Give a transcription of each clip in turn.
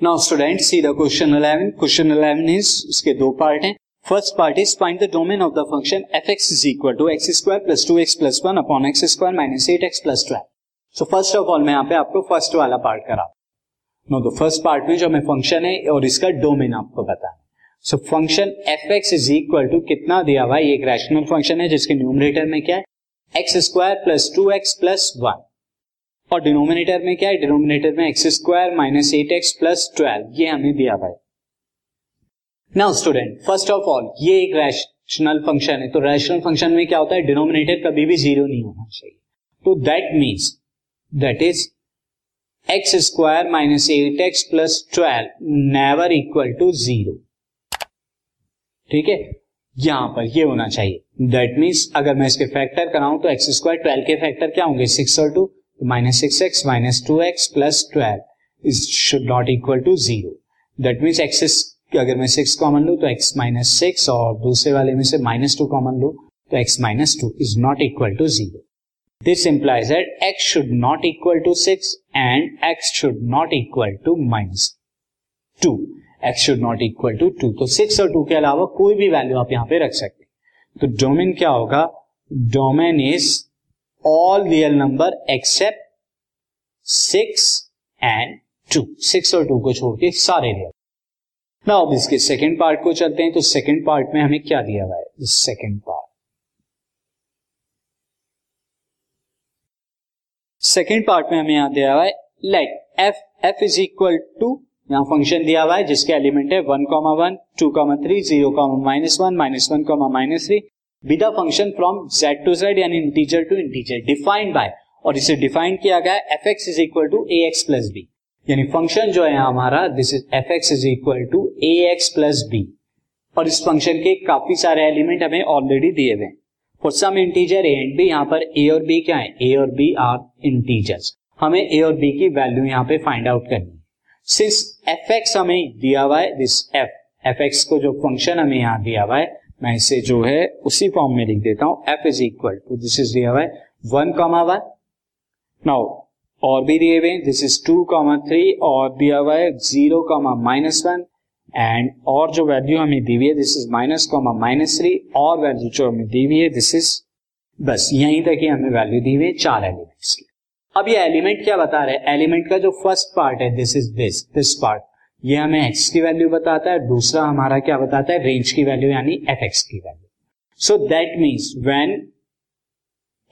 Now student see the question 11 question 11 is इसके दो part हैं first part is find the domain of the function F X is equal to X square plus two X plus one upon X square minus eight X plus twelve so first of all मैं यहाँ पे आपको first वाला part करा know the first part में जो हमें function है और इसका डोमेन आपको बताना so function F X is equal to कितना दिया हुआ है एक रैशनल फ़ंक्शन है जिसके न्यूमरेटर में क्या है X square plus two X plus one और डिनोमिनेटर में क्या है? डिनोमिनेटर में X square minus eight X plus twelve ये हमें दिया भाई now student first of all ये एक रैशनल फ़ंक्शन है। तो रैशनल फ़ंक्शन में क्या होता है? डिनोमिनेटर कभी भी ज़ीरो नहीं होना चाहिए। तो that means that is X square minus eight X plus twelve never equal to zero ठीक है? यहाँ पर ये होना चाहिए। दैट मीन्स अगर मैं इसके फैक्टर कराऊं तो एक्स स्क्वायर ट्वेल्व के फैक्टर क्या होंगे? सिक्स और two minus six X minus two X plus twelve is should not equal to zero that means X अगर मैं सिक्स कॉमन लू तो एक्स माइनस सिक्स और दूसरे वाले में से माइनस टू कॉमन लू तो X minus two is not equal to zero this implies that X should not equal to six and X should not equal to minus two X should not equal to two तो six और two के अलावा कोई भी value आप यहाँ पे रख सकते तो डोमेन क्या होगा? Domain is all real number except six and two six और टू को छोड़ के सारे रियल ना अब इसके सेकेंड पार्ट को चलते हैं तो सेकेंड पार्ट में हमें क्या दिया हुआ है? सेकेंड पार्ट सेकेंड पार्ट में हमें यहाँ दिया हुआ है like F F is equal to यहाँ फ़ंक्शन दिया हुआ है, जिसके एलिमेंट है one comma one two comma three zero comma minus one minus one comma minus three be the function from Z to Z यानी integer to integer defined by और इसे define किया गया F X is equal to A X plus B यानी function जो है हमारा this is F X is equal to A X plus B और इस फ़ंक्शन के काफ़ी सारे एलिमेंट हमें ऑलरेडी दिए हुए for some integer A and B यहाँ पर ए और बी क्या है? ए और बी आर इंटीजर्स हमें ए और बी की वैल्यू यहाँ पे फाइंड आउट करनी है। सिंस एफ़ एक्स हमें दिया हुआ है दिस एफ़ एफ़ एक्स को जो फ़ंक्शन हमें यहाँ दिया हुआ है मैं इसे जो है, उसी फॉर्म में लिख देता हूँ F is equal to this is दिया हुआ वन कॉमा वन नाउ और भी दिए हुए this is two comma three और दिया हुआ है zero comma minus one and और जो वैल्यू हमें दी हुई है this is minus comma minus three और वैल्यू जो हमें दी हुई है दिस इज़ बस यहीं तक ही हमें वैल्यू दी हुई है, चार एलिमेंट्स की। अब ये एलिमेंट क्या बता रहे हैं? एलिमेंट का जो फ़र्स्ट पार्ट है this is this this part ये हमें एक्स की वैल्यू बताता है, दूसरा हमारा क्या बताता है रेंज की वैल्यू यानी एफ़ एक्स की value so that means when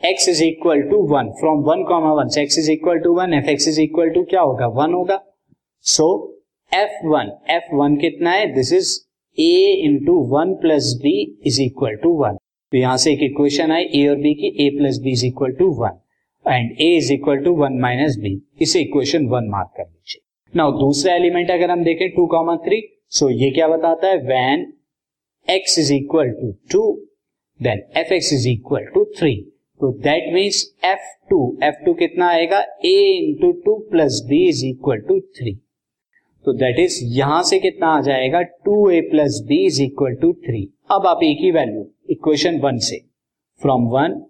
X is equal to one from one comma one X is equal to one F X is equal to क्या होगा? वन होगा. So F one F one कितना है? This is A into one plus B is equal to one तो यहाँ से एक equation आई ए और बी की A plus B is equal to one and A is equal to one minus B इसे equation one mark कर लीजिए now दूसरा एलिमेंट अगर हम देखें टू कॉमा थ्री सो ये क्या बताता है? When X is equal to two then F X is equal to three तो that means F two F two कितना आएगा? A into two plus B is equal to three तो that is यहाँ से कितना आ जाएगा? Two A plus B is equal to three अब आप एक ही वैल्यू इक्वेशन वन से। From one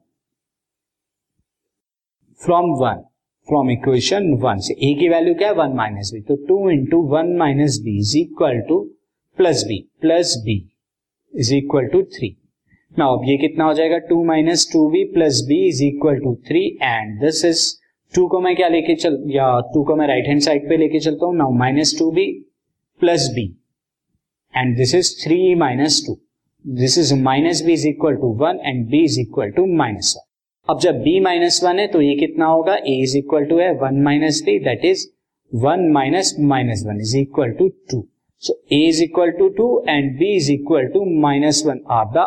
from one from equation one से ए की वैल्यू क्या है? वन माइनस बी तो two into one minus b is equal to plus b plus b is equal to three now अब ये कितना हो जाएगा? Two minus two b plus b is equal to three and this is two को मैं क्या लेके चल, या टू को मैं राइट हैंड साइड पे लेके चलता हूँ। Now minus two b plus b and this is three minus two this is minus b is equal to one and b is equal to minus one अब जब b minus one है तो ये कितना होगा? a इज़ इक्वल टू है one minus b that is one minus minus one is equal to two so a is equal to two and b is equal to minus one are the